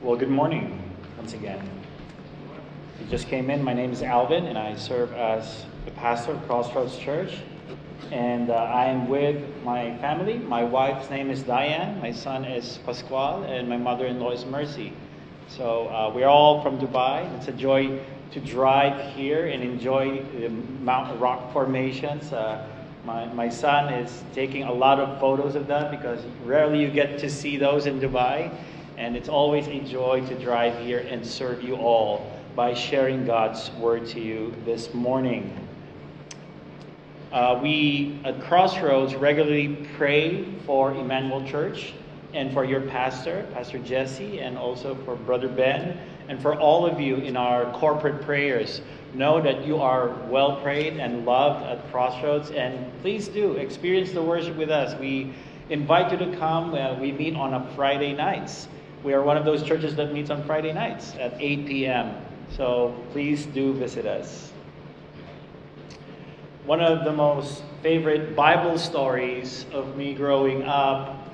Well, good morning once again. If you just came in, my name is Alvin, and I serve as the pastor of Crossroads Church. And uh, I am with my family. My wife's name is Diane, my son is Pascual, and my mother in law is Mercy. So uh, we're all from Dubai. It's a joy to drive here and enjoy the mountain rock formations. Uh, my, my son is taking a lot of photos of that because rarely you get to see those in Dubai. And it's always a joy to drive here and serve you all by sharing God's word to you this morning. Uh, we at Crossroads regularly pray for Emmanuel Church and for your pastor, Pastor Jesse, and also for Brother Ben, and for all of you in our corporate prayers. Know that you are well prayed and loved at Crossroads, and please do experience the worship with us. We invite you to come. Uh, we meet on a Friday nights. We are one of those churches that meets on Friday nights at 8 p.m. So please do visit us. One of the most favorite Bible stories of me growing up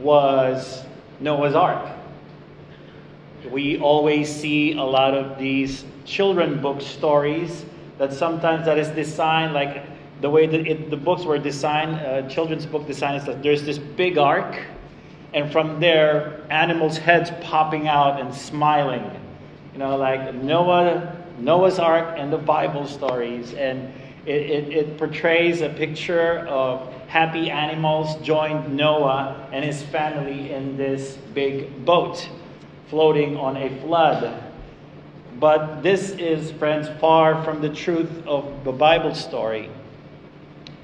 was Noah's Ark. We always see a lot of these children book stories that sometimes that is designed like the way that it, the books were designed, uh, children's book design is that there's this big ark and from there, animals' heads popping out and smiling. You know, like Noah, Noah's Ark and the Bible stories. And it, it, it portrays a picture of happy animals joined Noah and his family in this big boat floating on a flood. But this is, friends, far from the truth of the Bible story.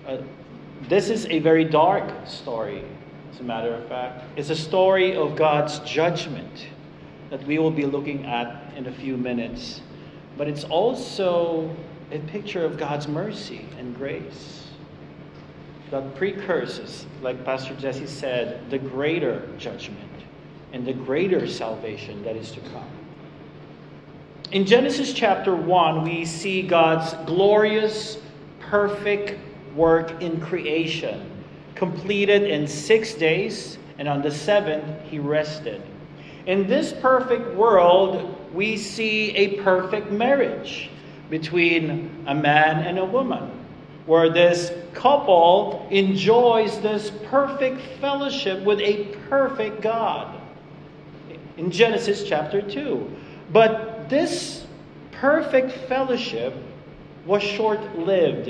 Uh, this is a very dark story a matter of fact. It's a story of God's judgment that we will be looking at in a few minutes. But it's also a picture of God's mercy and grace that precurses, like Pastor Jesse said, the greater judgment and the greater salvation that is to come. In Genesis chapter 1, we see God's glorious, perfect work in creation completed in six days, and on the seventh he rested. In this perfect world, we see a perfect marriage between a man and a woman, where this couple enjoys this perfect fellowship with a perfect God in Genesis chapter 2. But this perfect fellowship was short lived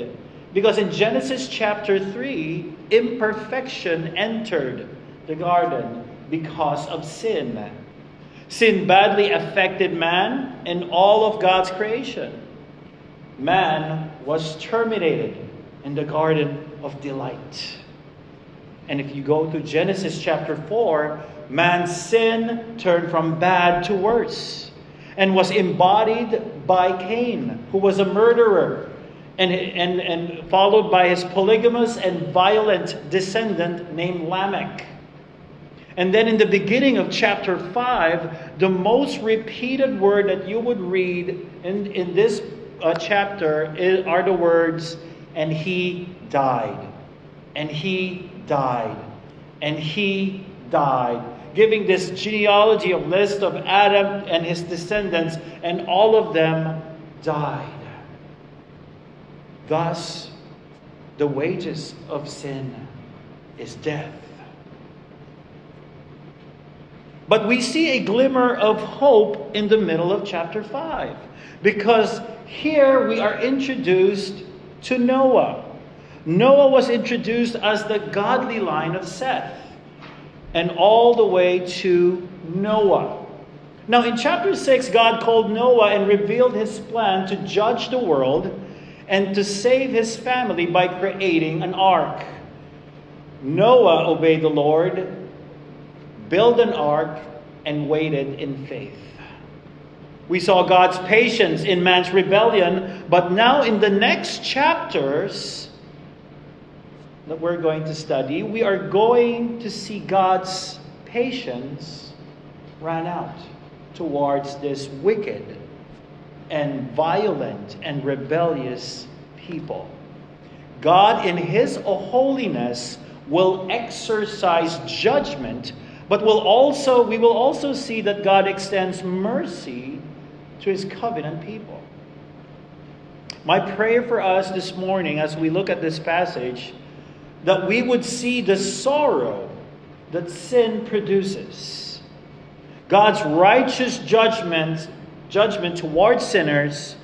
because in Genesis chapter 3, imperfection entered the garden because of sin. Sin badly affected man and all of God's creation. Man was terminated in the garden of delight. And if you go to Genesis chapter 4, man's sin turned from bad to worse and was embodied by Cain, who was a murderer and, and, and followed by his polygamous and violent descendant named Lamech. And then in the beginning of chapter 5, the most repeated word that you would read in, in this uh, chapter is, are the words, and he died. And he died. And he died. Giving this genealogy of list of Adam and his descendants, and all of them died. Thus, the wages of sin is death. But we see a glimmer of hope in the middle of chapter 5 because here we are introduced to Noah. Noah was introduced as the godly line of Seth and all the way to Noah. Now, in chapter 6, God called Noah and revealed his plan to judge the world and to save his family by creating an ark. Noah obeyed the Lord, built an ark, and waited in faith. We saw God's patience in man's rebellion, but now in the next chapters that we're going to study, we are going to see God's patience run out towards this wicked and violent and rebellious people. God, in His holiness, will exercise judgment But we'll also, we will also see that God extends mercy to his covenant people. My prayer for us this morning as we look at this passage that we would see the sorrow that sin produces. God's righteous judgment judgment towards sinners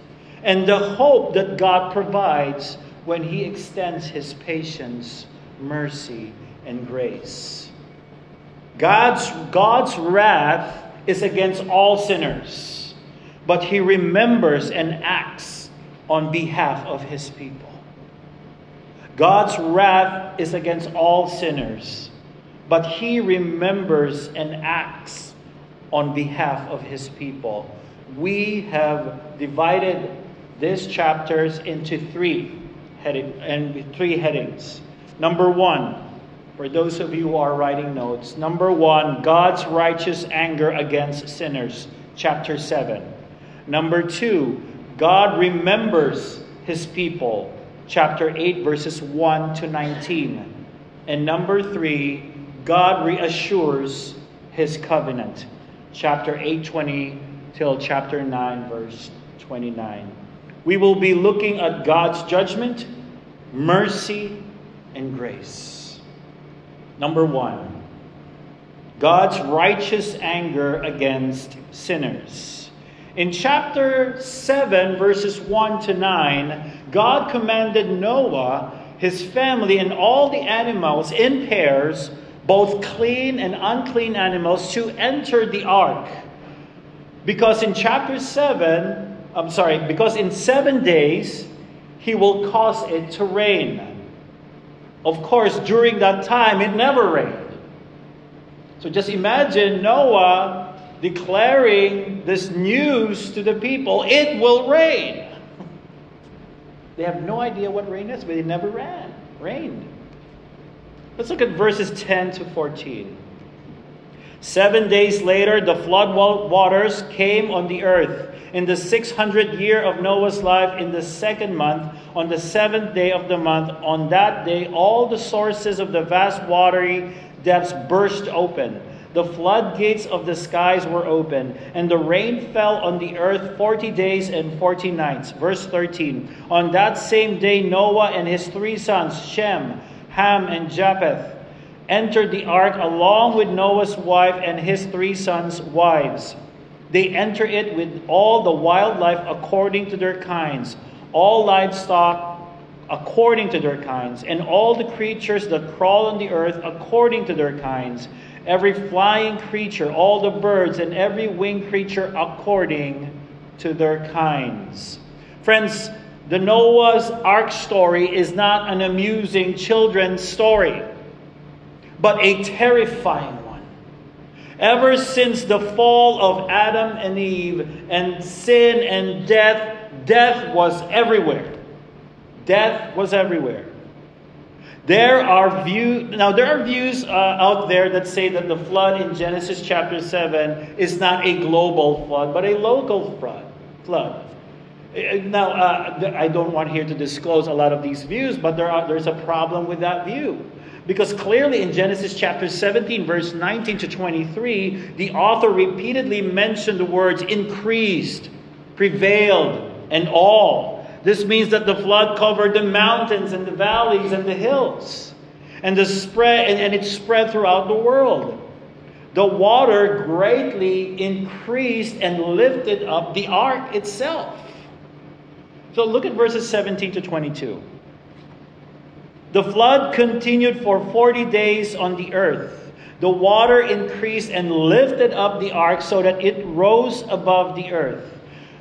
and the hope that God provides when he extends his patience, mercy, and grace. God's, God's wrath is against all sinners, but he remembers and acts on behalf of his people. God's wrath is against all sinners, but he remembers and acts on behalf of his people. We have divided these chapters into three heading and three headings. Number one, for those of you who are writing notes, number one, God's righteous anger against sinners, chapter 7. Number two, God remembers his people, chapter 8, verses 1 to 19. And number three, God reassures his covenant, chapter 8, 20 till chapter 9, verse 29. We will be looking at God's judgment, mercy, and grace. Number one, God's righteous anger against sinners. In chapter 7, verses 1 to 9, God commanded Noah, his family, and all the animals in pairs, both clean and unclean animals, to enter the ark. Because in chapter 7, I'm sorry, because in seven days he will cause it to rain. Of course, during that time, it never rained. So just imagine Noah declaring this news to the people it will rain. They have no idea what rain is, but it never ran, rained. Let's look at verses 10 to 14. Seven days later, the flood waters came on the earth in the 600th year of Noah's life, in the second month, on the seventh day of the month, on that day, all the sources of the vast watery depths burst open. The floodgates of the skies were open, and the rain fell on the earth forty days and forty nights. Verse 13 On that same day, Noah and his three sons, Shem, Ham, and Japheth, entered the ark along with Noah's wife and his three sons' wives. They enter it with all the wildlife according to their kinds, all livestock according to their kinds, and all the creatures that crawl on the earth according to their kinds, every flying creature, all the birds, and every winged creature according to their kinds. Friends, the Noah's Ark story is not an amusing children's story, but a terrifying one. Ever since the fall of Adam and Eve and sin and death, death was everywhere. Death was everywhere. There are views now there are views uh, out there that say that the flood in Genesis chapter 7 is not a global flood but a local flood. Flood. Uh, now uh, I don't want here to disclose a lot of these views but there are, there's a problem with that view. Because clearly in Genesis chapter 17, verse 19 to 23, the author repeatedly mentioned the words increased, prevailed, and all. This means that the flood covered the mountains and the valleys and the hills. And the spread and, and it spread throughout the world. The water greatly increased and lifted up the ark itself. So look at verses 17 to 22. The flood continued for 40 days on the earth. The water increased and lifted up the ark so that it rose above the earth.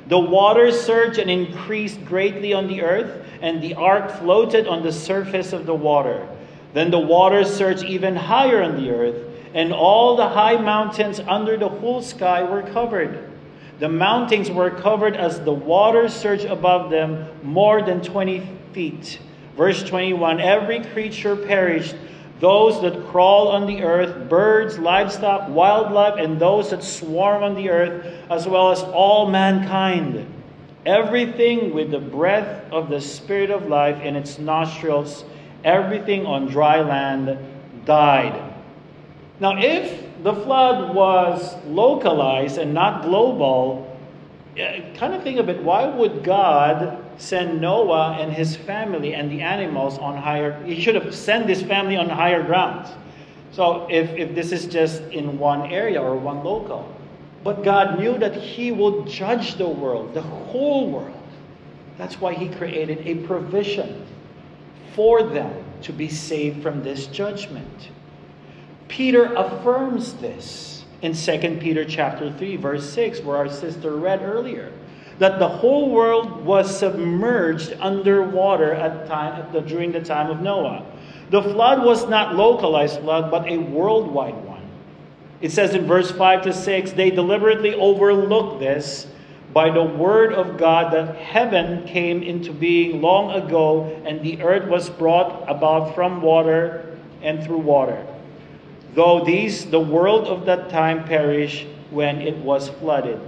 The water surged and increased greatly on the earth, and the ark floated on the surface of the water. Then the water surged even higher on the earth, and all the high mountains under the whole sky were covered. The mountains were covered as the water surged above them more than 20 feet. Verse 21 Every creature perished, those that crawl on the earth, birds, livestock, wildlife, and those that swarm on the earth, as well as all mankind. Everything with the breath of the Spirit of life in its nostrils, everything on dry land died. Now, if the flood was localized and not global, kind of think of it why would God send Noah and his family and the animals on higher? He should have sent this family on higher grounds. So if, if this is just in one area or one local. But God knew that He would judge the world, the whole world. That's why He created a provision for them to be saved from this judgment. Peter affirms this in 2 Peter chapter 3 verse 6 where our sister read earlier that the whole world was submerged underwater at time at the, during the time of Noah. The flood was not localized flood but a worldwide one. It says in verse 5 to 6 they deliberately overlooked this by the word of God that heaven came into being long ago and the earth was brought about from water and through water. Though these, the world of that time perished when it was flooded.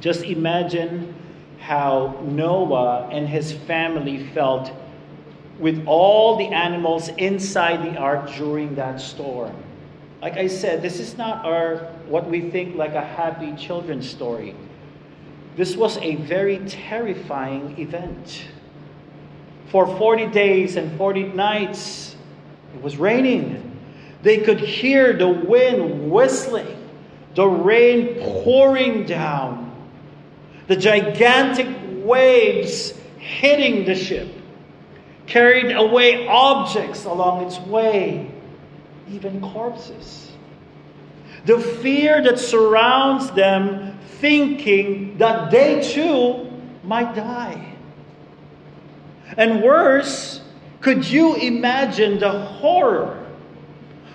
Just imagine how Noah and his family felt with all the animals inside the ark during that storm. Like I said, this is not our what we think like a happy children's story. This was a very terrifying event. For 40 days and 40 nights, it was raining. They could hear the wind whistling, the rain pouring down, the gigantic waves hitting the ship, carried away objects along its way, even corpses. The fear that surrounds them thinking that they too might die. And worse, could you imagine the horror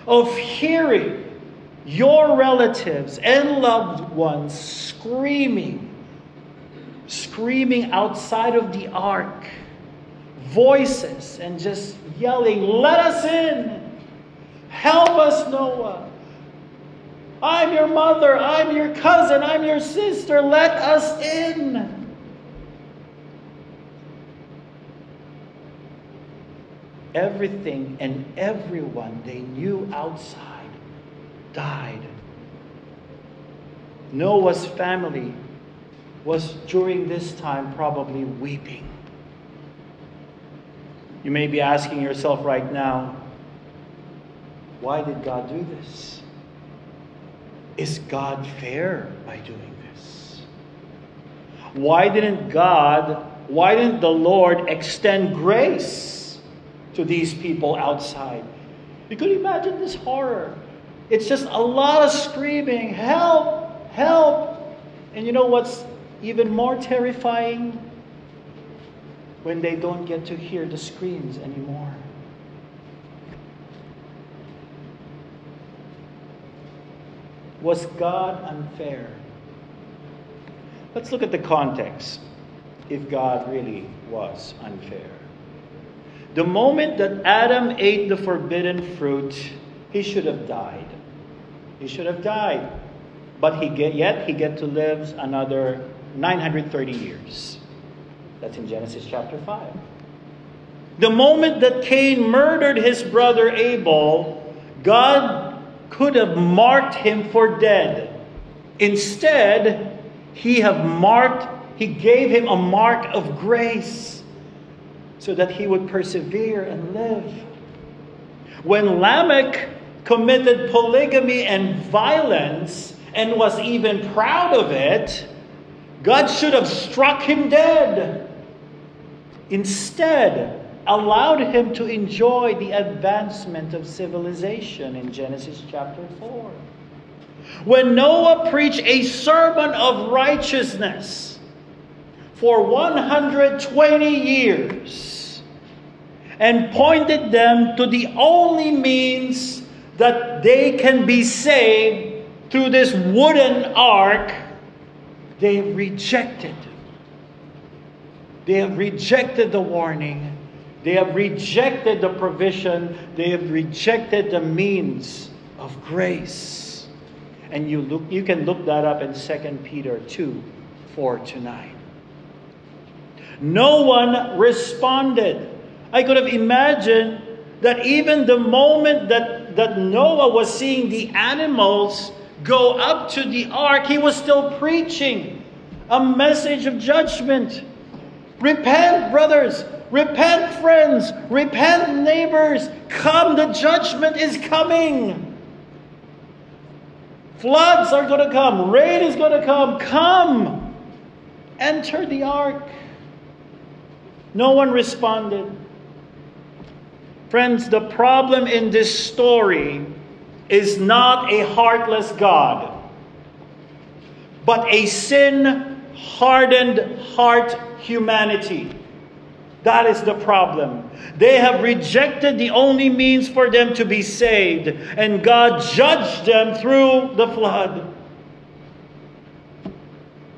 of hearing your relatives and loved ones screaming, screaming outside of the ark, voices, and just yelling, Let us in! Help us, Noah! I'm your mother, I'm your cousin, I'm your sister, let us in. Everything and everyone they knew outside died. Noah's family was during this time probably weeping. You may be asking yourself right now, why did God do this? Is God fair by doing this? Why didn't God, why didn't the Lord extend grace to these people outside? You could imagine this horror. It's just a lot of screaming, help, help. And you know what's even more terrifying? When they don't get to hear the screams anymore. Was God unfair? Let's look at the context if God really was unfair. The moment that Adam ate the forbidden fruit, he should have died. He should have died. But he get, yet he get to live another 930 years. That's in Genesis chapter 5. The moment that Cain murdered his brother Abel, God could have marked him for dead. Instead, he have marked, he gave him a mark of grace so that he would persevere and live. When Lamech committed polygamy and violence and was even proud of it, God should have struck him dead. Instead, allowed him to enjoy the advancement of civilization in Genesis chapter 4. When Noah preached a sermon of righteousness for 120 years and pointed them to the only means that they can be saved through this wooden ark, they have rejected. They have rejected the warning they have rejected the provision, they have rejected the means of grace. And you look you can look that up in 2 Peter 2, 4 to 9. No one responded. I could have imagined that even the moment that that, that Noah was seeing the animals go up to the ark, he was still preaching a message of judgment. Repent, brothers. Repent, friends. Repent, neighbors. Come, the judgment is coming. Floods are going to come. Rain is going to come. Come. Enter the ark. No one responded. Friends, the problem in this story is not a heartless God, but a sin hardened heart humanity. That is the problem. They have rejected the only means for them to be saved, and God judged them through the flood.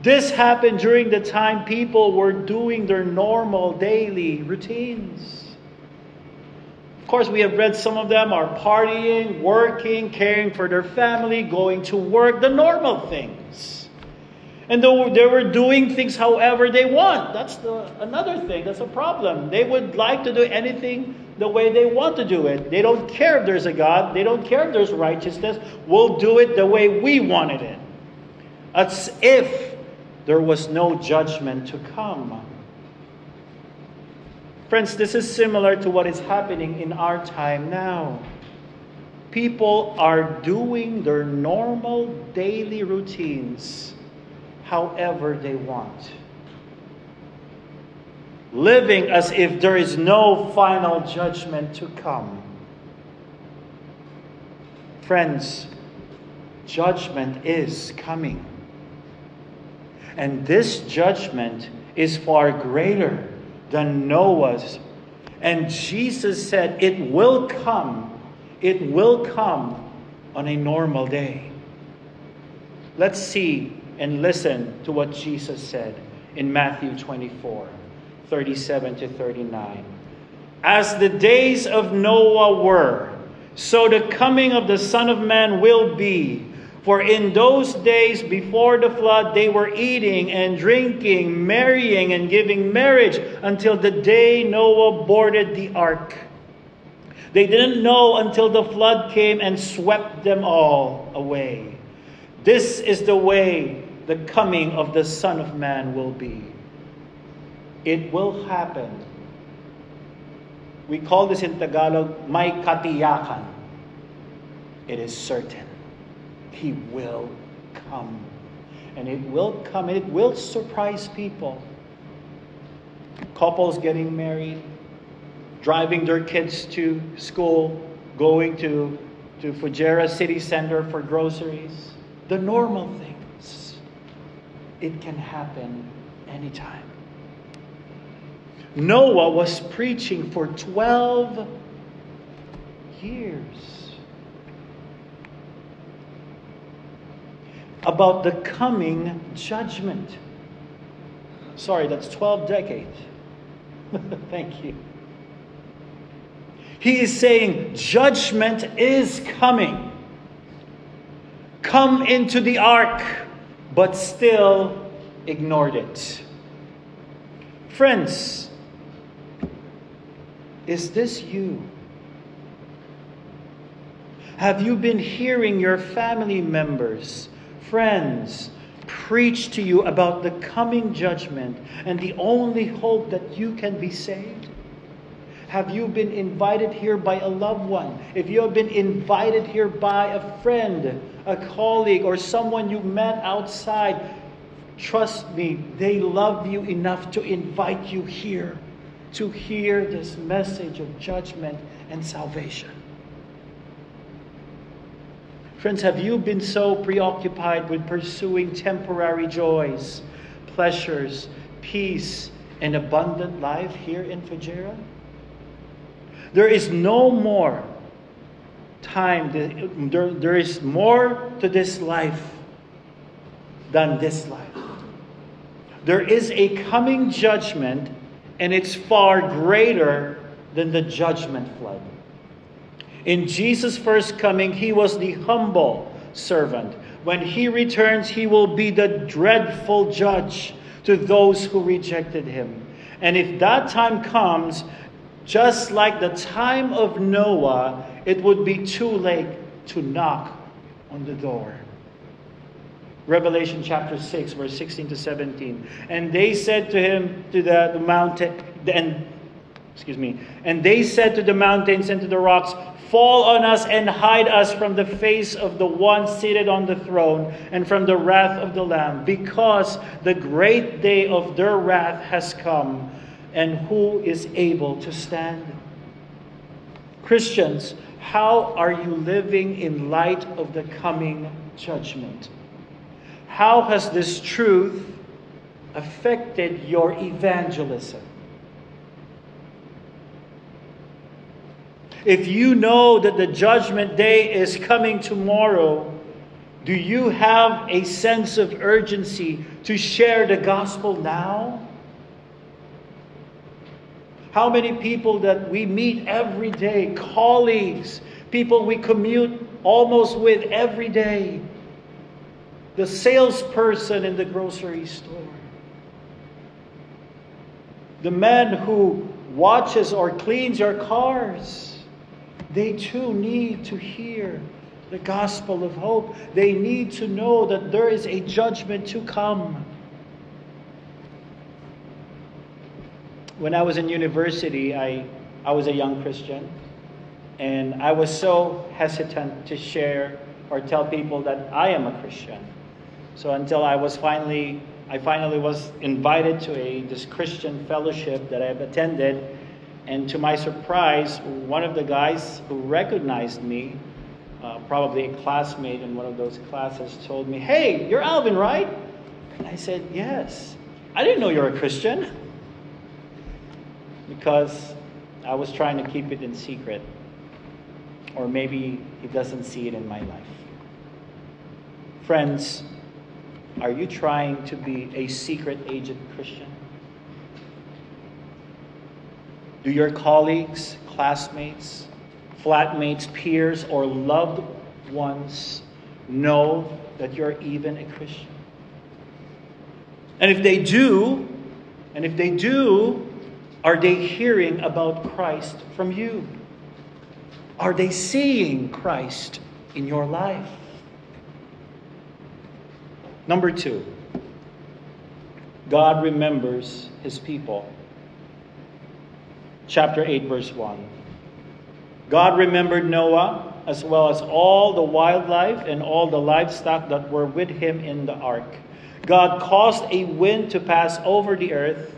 This happened during the time people were doing their normal daily routines course, we have read some of them are partying, working, caring for their family, going to work, the normal things. And they were doing things however they want. That's the, another thing. That's a problem. They would like to do anything the way they want to do it. They don't care if there's a God. They don't care if there's righteousness. We'll do it the way we wanted it. As if there was no judgment to come. Friends, this is similar to what is happening in our time now. People are doing their normal daily routines however they want. Living as if there is no final judgment to come. Friends, judgment is coming. And this judgment is far greater than Noah's. And Jesus said, It will come. It will come on a normal day. Let's see and listen to what Jesus said in Matthew 24 37 to 39. As the days of Noah were, so the coming of the Son of Man will be. For in those days before the flood, they were eating and drinking, marrying and giving marriage until the day Noah boarded the ark. They didn't know until the flood came and swept them all away. This is the way the coming of the Son of Man will be. It will happen. We call this in Tagalog, may katiyakan. It is certain. He will come. And it will come, it will surprise people. Couples getting married, driving their kids to school, going to, to Fujairah City Center for groceries. The normal things. It can happen anytime. Noah was preaching for 12 years. About the coming judgment. Sorry, that's 12 decades. Thank you. He is saying judgment is coming. Come into the ark, but still ignored it. Friends, is this you? Have you been hearing your family members friends preach to you about the coming judgment and the only hope that you can be saved? Have you been invited here by a loved one? If you have been invited here by a friend, a colleague, or someone you met outside, trust me, they love you enough to invite you here to hear this message of judgment and salvation. Friends, have you been so preoccupied with pursuing temporary joys, pleasures, peace, and abundant life here in Fujairah? There is no more time, there, there is more to this life than this life. There is a coming judgment, and it's far greater than the judgment flood. In Jesus' first coming, he was the humble servant. When he returns, he will be the dreadful judge to those who rejected him. And if that time comes, just like the time of Noah, it would be too late to knock on the door. Revelation chapter 6, verse 16 to 17. And they said to him, to the, the mountain, and excuse me, and they said to the mountains and to the rocks, Fall on us and hide us from the face of the one seated on the throne and from the wrath of the Lamb, because the great day of their wrath has come, and who is able to stand? Christians, how are you living in light of the coming judgment? How has this truth affected your evangelism? If you know that the judgment day is coming tomorrow, do you have a sense of urgency to share the gospel now? How many people that we meet every day, colleagues, people we commute almost with every day, the salesperson in the grocery store, the man who watches or cleans your cars they too need to hear the gospel of hope. They need to know that there is a judgment to come. When I was in university, I, I was a young Christian, and I was so hesitant to share or tell people that I am a Christian. So until I was finally, I finally was invited to a this Christian fellowship that I've attended, and to my surprise, one of the guys who recognized me, uh, probably a classmate in one of those classes, told me, Hey, you're Alvin, right? And I said, Yes. I didn't know you're a Christian. Because I was trying to keep it in secret. Or maybe he doesn't see it in my life. Friends, are you trying to be a secret agent Christian? Do your colleagues, classmates, flatmates, peers, or loved ones know that you're even a Christian? And if they do, and if they do, are they hearing about Christ from you? Are they seeing Christ in your life? Number two, God remembers his people chapter 8, verse 1. God remembered Noah as well as all the wildlife and all the livestock that were with him in the ark. God caused a wind to pass over the earth,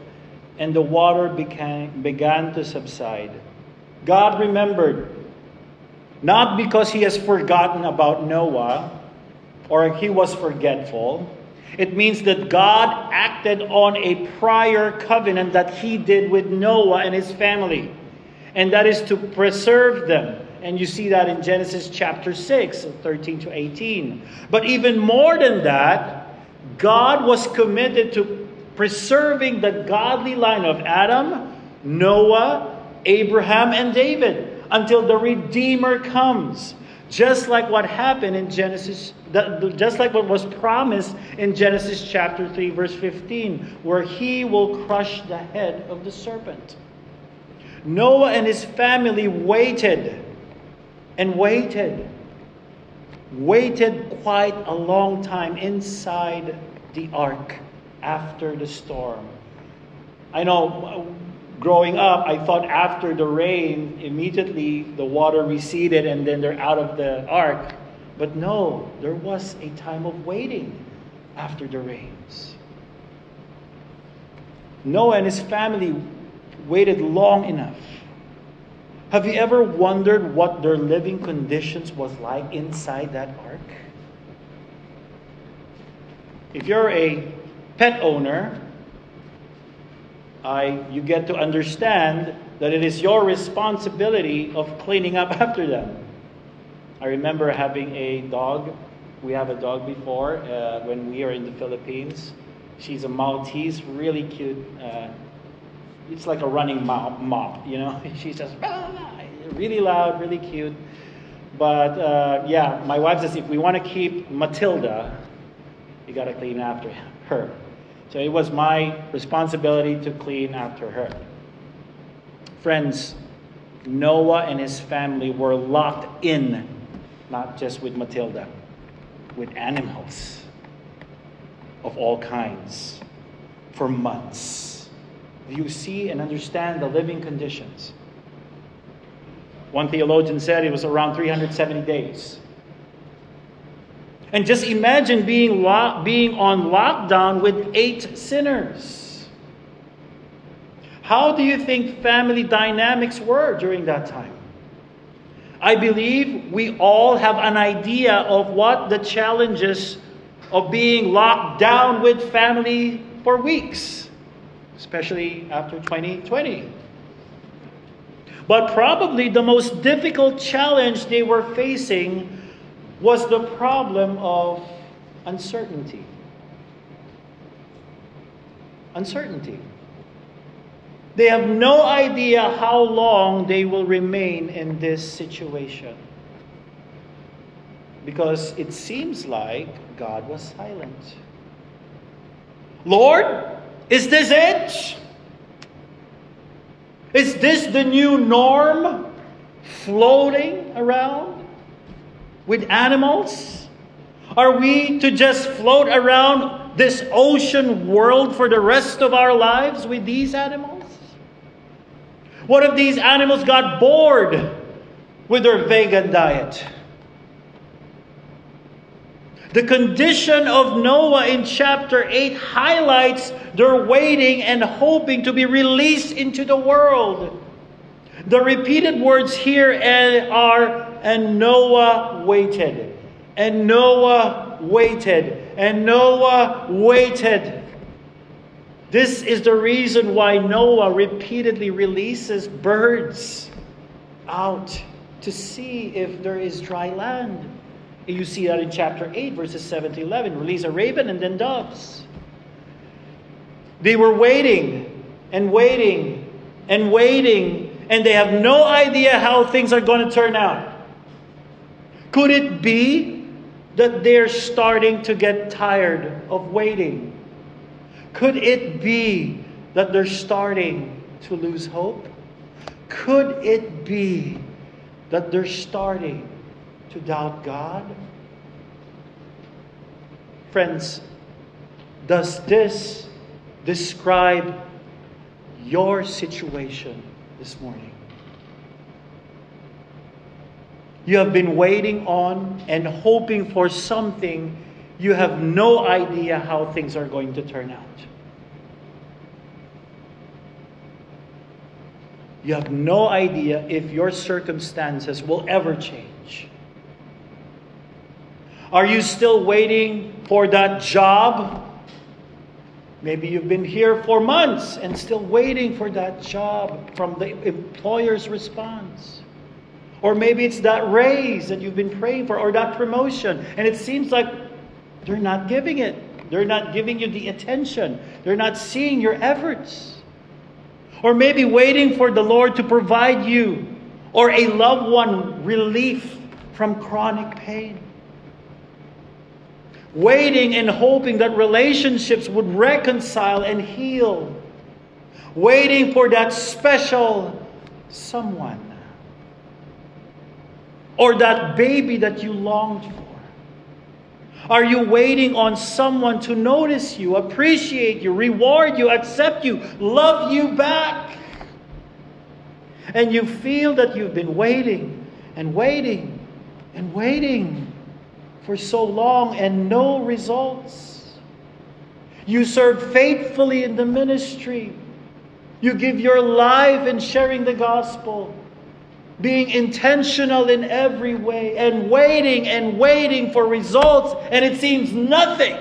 and the water became, began to subside. God remembered, not because he has forgotten about Noah or he was forgetful it means that God acted on a prior covenant that he did with Noah and his family, and that is to preserve them. And you see that in Genesis chapter 6, 13 to 18. But even more than that, God was committed to preserving the godly line of Adam, Noah, Abraham, and David until the Redeemer comes. Just like what happened in Genesis, just like what was promised in Genesis chapter 3, verse 15, where he will crush the head of the serpent. Noah and his family waited and waited, waited quite a long time inside the ark after the storm. I know growing up, I thought after the rain, immediately the water receded and then they're out of the ark. But no, there was a time of waiting after the rains. Noah and his family waited long enough. Have you ever wondered what their living conditions was like inside that ark? If you're a pet owner, I, you get to understand that it is your responsibility of cleaning up after them. I remember having a dog. We have a dog before uh, when we are in the Philippines. She's a Maltese, really cute. Uh, it's like a running mop, mop you know. She's just really loud, really cute. But uh, yeah, my wife says if we want to keep Matilda, you got to clean after her. So it was my responsibility to clean after her. Friends, Noah and his family were locked in, not just with Matilda, with animals of all kinds for months. You see and understand the living conditions? One theologian said it was around 370 days. And just imagine being, lo- being on lockdown with eight sinners. How do you think family dynamics were during that time? I believe we all have an idea of what the challenges of being locked down with family for weeks, especially after 2020. But probably the most difficult challenge they were facing was the problem of uncertainty. Uncertainty. They have no idea how long they will remain in this situation. Because it seems like God was silent. Lord, is this it? Is this the new norm? Floating around with animals? Are we to just float around this ocean world for the rest of our lives with these animals? What if these animals got bored with their vegan diet? The condition of Noah in chapter 8 highlights their waiting and hoping to be released into the world. The repeated words here eh, are, and Noah waited, and Noah waited, and Noah waited. This is the reason why Noah repeatedly releases birds out to see if there is dry land. You see that in chapter 8, verses 7 to 11. Release a raven and then doves. They were waiting and waiting and waiting, and they have no idea how things are going to turn out. Could it be that they're starting to get tired of waiting? Could it be that they're starting to lose hope? Could it be that they're starting to doubt God? Friends, does this describe your situation this morning? You have been waiting on and hoping for something. You have no idea how things are going to turn out. You have no idea if your circumstances will ever change. Are you still waiting for that job? Maybe you've been here for months and still waiting for that job from the employer's response. Or maybe it's that raise that you've been praying for or that promotion and it seems like they're not giving it. They're not giving you the attention. They're not seeing your efforts. Or maybe waiting for the Lord to provide you or a loved one relief from chronic pain waiting and hoping that relationships would reconcile and heal, waiting for that special someone or that baby that you longed for. Are you waiting on someone to notice you, appreciate you, reward you, accept you, love you back? And you feel that you've been waiting and waiting and waiting for so long and no results. You serve faithfully in the ministry. You give your life in sharing the gospel, being intentional in every way, and waiting and waiting for results, and it seems nothing.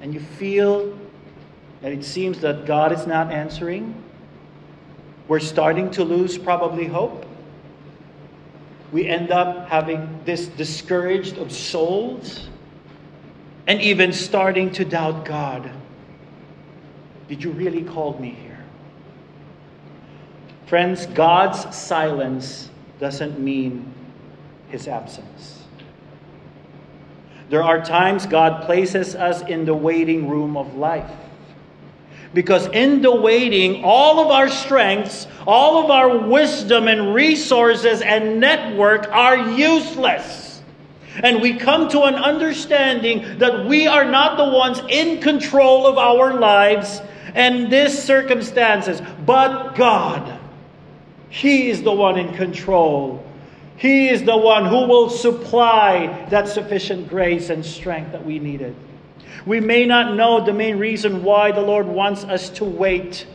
And you feel that it seems that God is not answering. We're starting to lose probably hope we end up having this discouraged of souls and even starting to doubt God. Did you really call me here? Friends, God's silence doesn't mean his absence. There are times God places us in the waiting room of life. Because in the waiting, all of our strengths, all of our wisdom and resources and network are useless. And we come to an understanding that we are not the ones in control of our lives and these circumstances, but God. He is the one in control. He is the one who will supply that sufficient grace and strength that we needed. We may not know the main reason why the Lord wants us to wait,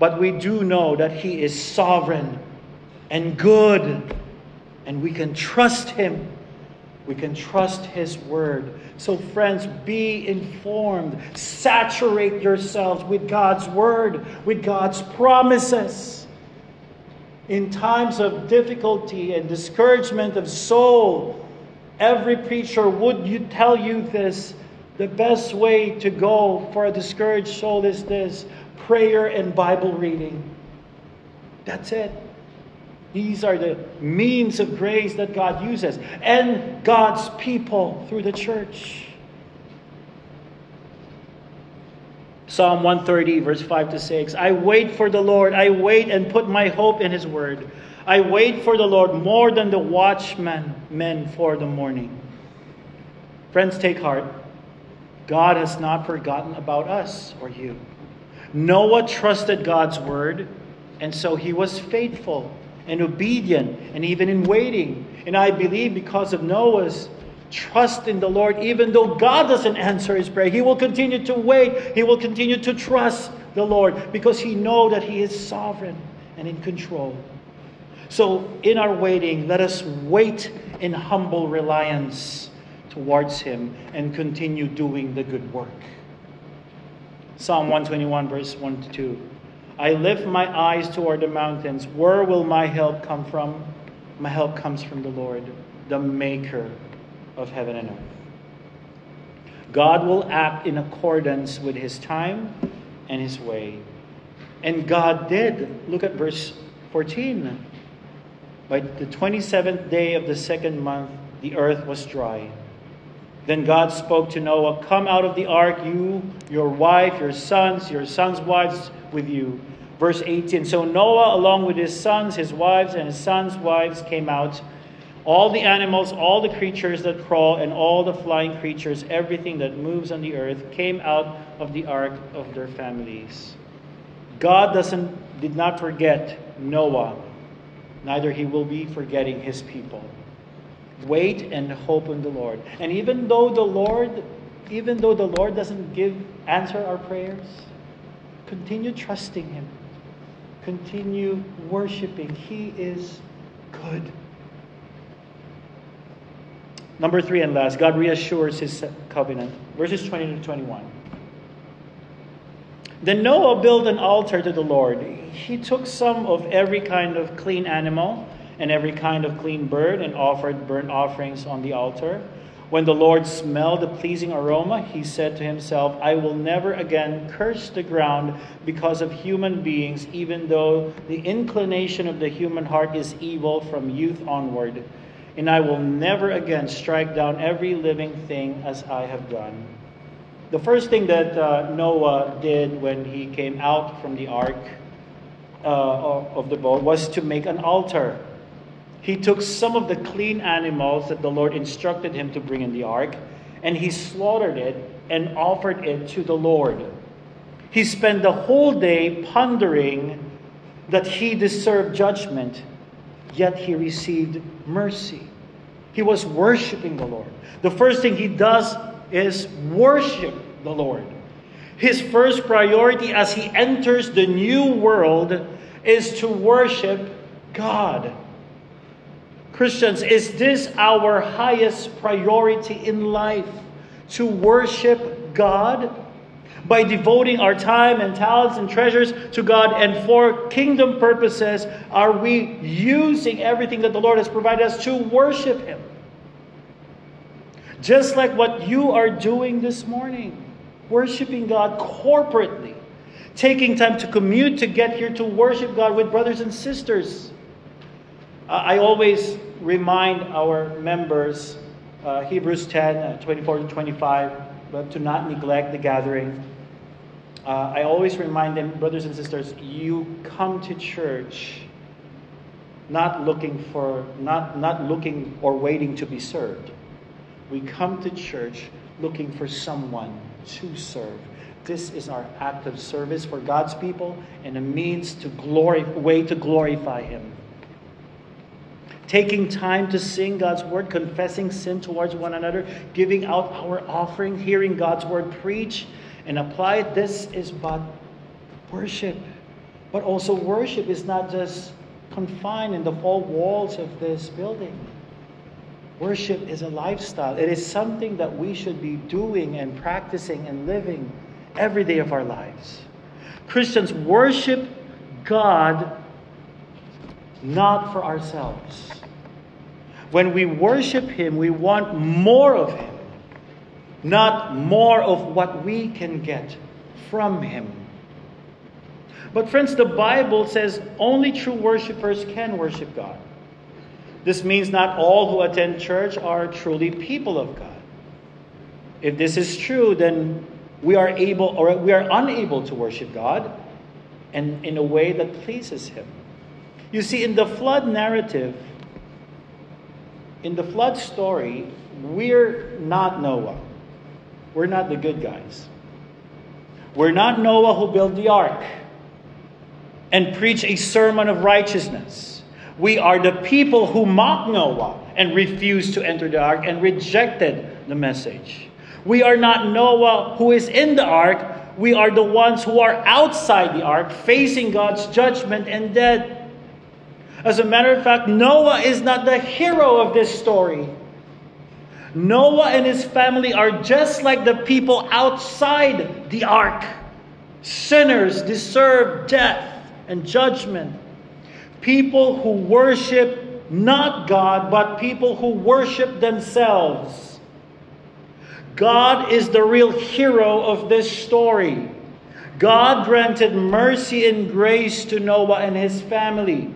but we do know that He is sovereign and good, and we can trust Him. We can trust His word. So, friends, be informed. Saturate yourselves with God's word, with God's promises. In times of difficulty and discouragement of soul, every preacher would you tell you this the best way to go for a discouraged soul is this prayer and Bible reading. That's it. These are the means of grace that God uses and God's people through the church. Psalm 130, verse 5 to 6. I wait for the Lord. I wait and put my hope in his word. I wait for the Lord more than the watchmen men for the morning. Friends, take heart. God has not forgotten about us or you. Noah trusted God's word, and so he was faithful and obedient, and even in waiting. And I believe because of Noah's trust in the Lord, even though God doesn't answer his prayer, he will continue to wait. He will continue to trust the Lord because he know that he is sovereign and in control. So in our waiting, let us wait in humble reliance towards Him and continue doing the good work. Psalm 121, verse 1 to 2. I lift my eyes toward the mountains. Where will my help come from? My help comes from the Lord, the maker of heaven and earth. God will act in accordance with his time and his way. And God did. Look at verse 14. By the 27th day of the second month, the earth was dry. Then God spoke to Noah, Come out of the ark, you, your wife, your sons, your sons' wives with you. Verse 18 So Noah, along with his sons, his wives, and his sons' wives, came out. All the animals, all the creatures that crawl, and all the flying creatures, everything that moves on the earth, came out of the ark of their families. God doesn't, did not forget Noah, neither he will be forgetting his people. Wait and hope in the Lord. And even though the Lord, even though the Lord doesn't give answer our prayers, continue trusting Him. Continue worshiping. He is good. Number three and last, God reassures his covenant. Verses 20 to 21. Then Noah built an altar to the Lord. He took some of every kind of clean animal and every kind of clean bird and offered burnt offerings on the altar. When the Lord smelled the pleasing aroma, he said to himself, I will never again curse the ground because of human beings, even though the inclination of the human heart is evil from youth onward. And I will never again strike down every living thing as I have done. The first thing that uh, Noah did when he came out from the ark uh, of the boat was to make an altar he took some of the clean animals that the Lord instructed him to bring in the ark, and he slaughtered it and offered it to the Lord. He spent the whole day pondering that he deserved judgment, yet he received mercy. He was worshiping the Lord. The first thing he does is worship the Lord. His first priority as he enters the new world is to worship God. Christians, is this our highest priority in life? To worship God? By devoting our time and talents and treasures to God and for kingdom purposes, are we using everything that the Lord has provided us to worship Him? Just like what you are doing this morning, worshiping God corporately, taking time to commute to get here to worship God with brothers and sisters. I always remind our members, uh, Hebrews 10, uh, 24 to 25, but to not neglect the gathering. Uh, I always remind them, brothers and sisters, you come to church not looking for, not, not looking or waiting to be served. We come to church looking for someone to serve. This is our act of service for God's people and a means to glory, way to glorify Him. Taking time to sing God's word, confessing sin towards one another, giving out our offering, hearing God's word preached and applied. This is but worship. But also, worship is not just confined in the four walls of this building. Worship is a lifestyle, it is something that we should be doing and practicing and living every day of our lives. Christians worship God not for ourselves. When we worship Him, we want more of Him, not more of what we can get from Him. But, friends, the Bible says only true worshipers can worship God. This means not all who attend church are truly people of God. If this is true, then we are able or we are unable to worship God and in a way that pleases him. You see in the flood narrative in the flood story, we're not Noah. We're not the good guys. We're not Noah who built the ark and preached a sermon of righteousness. We are the people who mocked Noah and refused to enter the ark and rejected the message. We are not Noah who is in the ark. We are the ones who are outside the ark, facing God's judgment and dead. As a matter of fact, Noah is not the hero of this story. Noah and his family are just like the people outside the ark. Sinners deserve death and judgment. People who worship not God, but people who worship themselves. God is the real hero of this story. God granted mercy and grace to Noah and his family.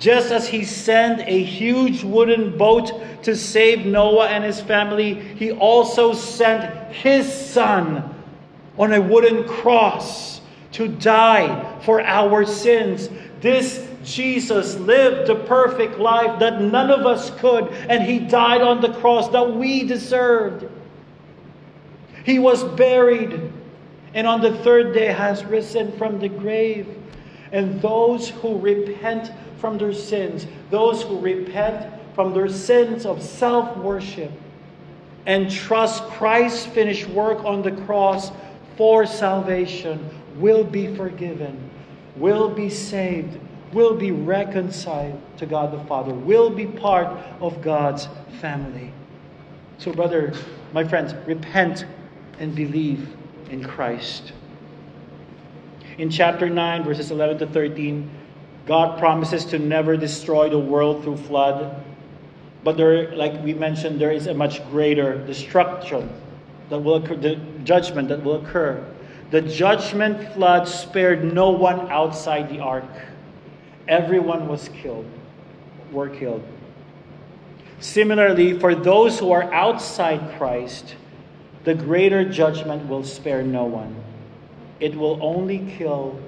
Just as he sent a huge wooden boat to save Noah and his family, he also sent his son on a wooden cross to die for our sins. This Jesus lived the perfect life that none of us could, and he died on the cross that we deserved. He was buried, and on the third day has risen from the grave. And those who repent from their sins, those who repent from their sins of self worship, and trust Christ's finished work on the cross for salvation, will be forgiven, will be saved, will be reconciled to God the Father, will be part of God's family. So, brother, my friends, repent and believe in Christ. In chapter 9, verses 11 to 13, God promises to never destroy the world through flood. But there, like we mentioned, there is a much greater destruction that will occur, the judgment that will occur. The judgment flood spared no one outside the ark. Everyone was killed, were killed. Similarly, for those who are outside Christ, the greater judgment will spare no one. It will only kill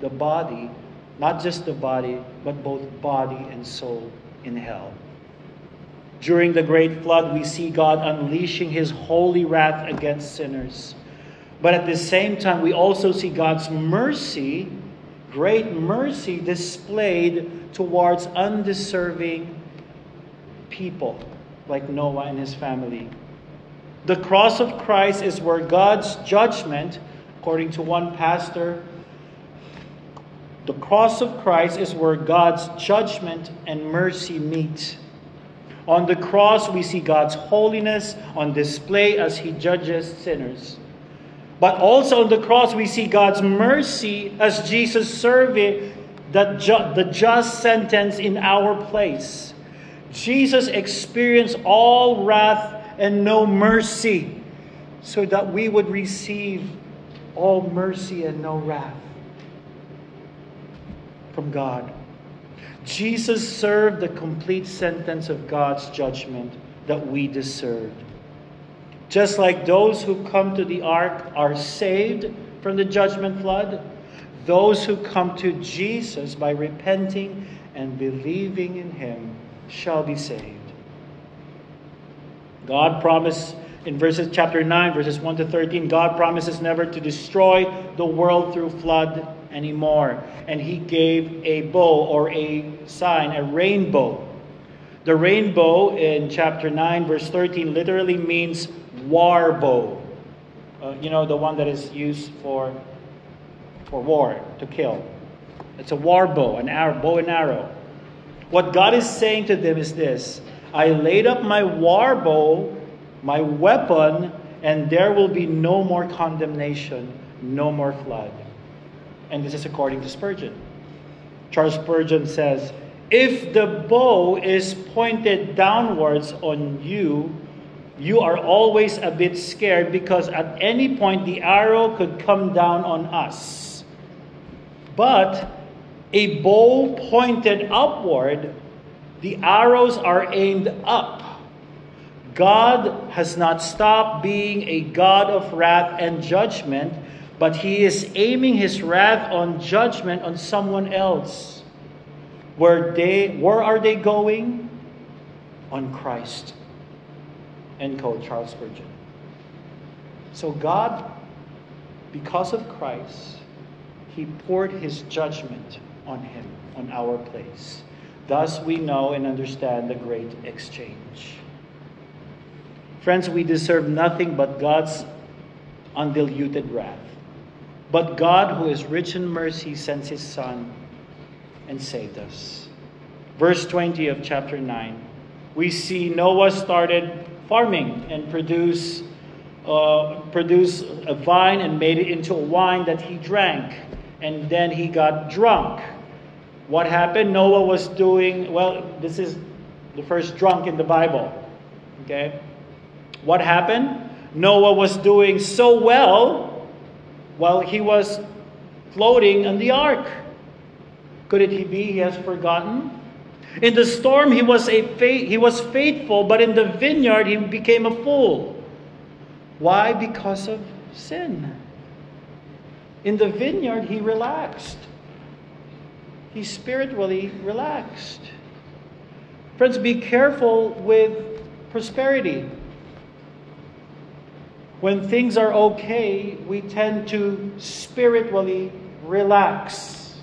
the body, not just the body, but both body and soul in hell. During the great flood, we see God unleashing his holy wrath against sinners. But at the same time, we also see God's mercy, great mercy, displayed towards undeserving people like Noah and his family. The cross of Christ is where God's judgment, according to one pastor, the cross of Christ is where God's judgment and mercy meet. On the cross, we see God's holiness on display as He judges sinners. But also on the cross, we see God's mercy as Jesus serving that ju- the just sentence in our place. Jesus experienced all wrath and no mercy, so that we would receive all mercy and no wrath from God. Jesus served the complete sentence of God's judgment that we deserved. Just like those who come to the ark are saved from the judgment flood? Those who come to Jesus by repenting and believing in him shall be saved. God promised in verses chapter 9 verses 1 to 13 God promises never to destroy the world through flood anymore. And he gave a bow or a sign a rainbow. The rainbow in chapter 9 verse 13 literally means war bow. Uh, you know the one that is used for for war to kill. It's a war bow an arrow bow and arrow. What God is saying to them is this I laid up my war bow my weapon, and there will be no more condemnation, no more flood. And this is according to Spurgeon. Charles Spurgeon says, If the bow is pointed downwards on you, you are always a bit scared because at any point the arrow could come down on us. But a bow pointed upward, the arrows are aimed up God has not stopped being a God of wrath and judgment, but He is aiming His wrath on judgment on someone else. Where, they, where are they going? On Christ. End quote, Charles Spurgeon. So God, because of Christ, He poured His judgment on Him, on our place. Thus we know and understand the great exchange. Friends, we deserve nothing but God's undiluted wrath. But God, who is rich in mercy, sends his Son and saved us. Verse 20 of chapter 9. We see Noah started farming and produce, uh, a vine and made it into a wine that he drank. And then he got drunk. What happened? Noah was doing, well, this is the first drunk in the Bible. Okay? What happened? Noah was doing so well while he was floating on the ark. Could it be he has forgotten? In the storm he was a he was faithful, but in the vineyard he became a fool. Why? Because of sin. In the vineyard he relaxed. He spiritually relaxed. Friends, be careful with prosperity. When things are okay, we tend to spiritually relax.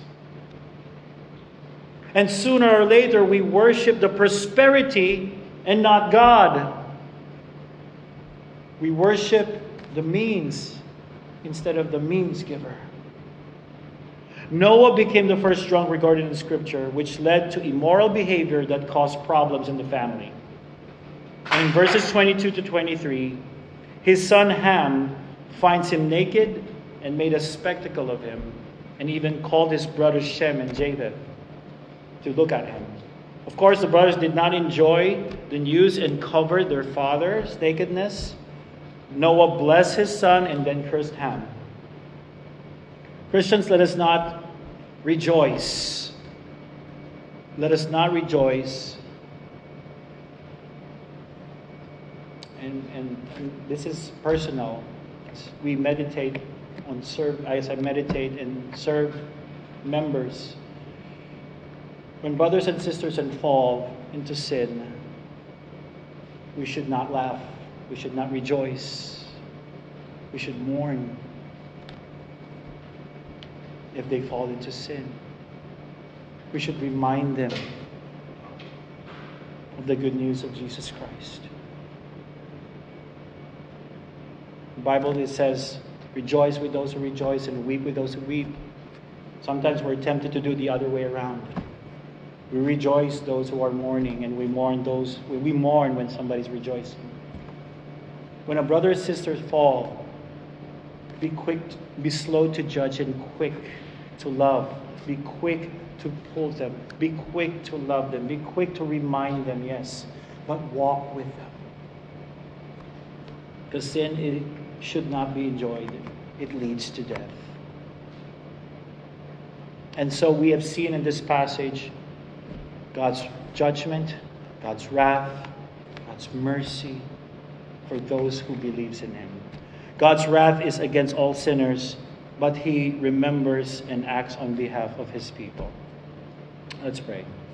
And sooner or later, we worship the prosperity and not God. We worship the means instead of the means giver. Noah became the first drunk recorded in scripture, which led to immoral behavior that caused problems in the family. And in verses 22 to 23, his son Ham finds him naked and made a spectacle of him, and even called his brothers Shem and Japheth to look at him. Of course, the brothers did not enjoy the news and covered their father's nakedness. Noah blessed his son and then cursed Ham. Christians, let us not rejoice. Let us not rejoice and, and, this is personal. We meditate on serve, as I meditate and serve members. When brothers and sisters fall into sin, we should not laugh. We should not rejoice. We should mourn if they fall into sin. We should remind them of the good news of Jesus Christ. The Bible it says, rejoice with those who rejoice and weep with those who weep. Sometimes we're tempted to do the other way around. We rejoice those who are mourning, and we mourn those we mourn when somebody's rejoicing. When a brother or sister fall, be quick, be slow to judge, and quick to love. Be quick to pull them. Be quick to love them. Be quick to remind them, yes, but walk with them. Because sin should not be enjoyed, it leads to death. And so we have seen in this passage God's judgment, God's wrath, God's mercy for those who believes in him. God's wrath is against all sinners, but he remembers and acts on behalf of his people. Let's pray.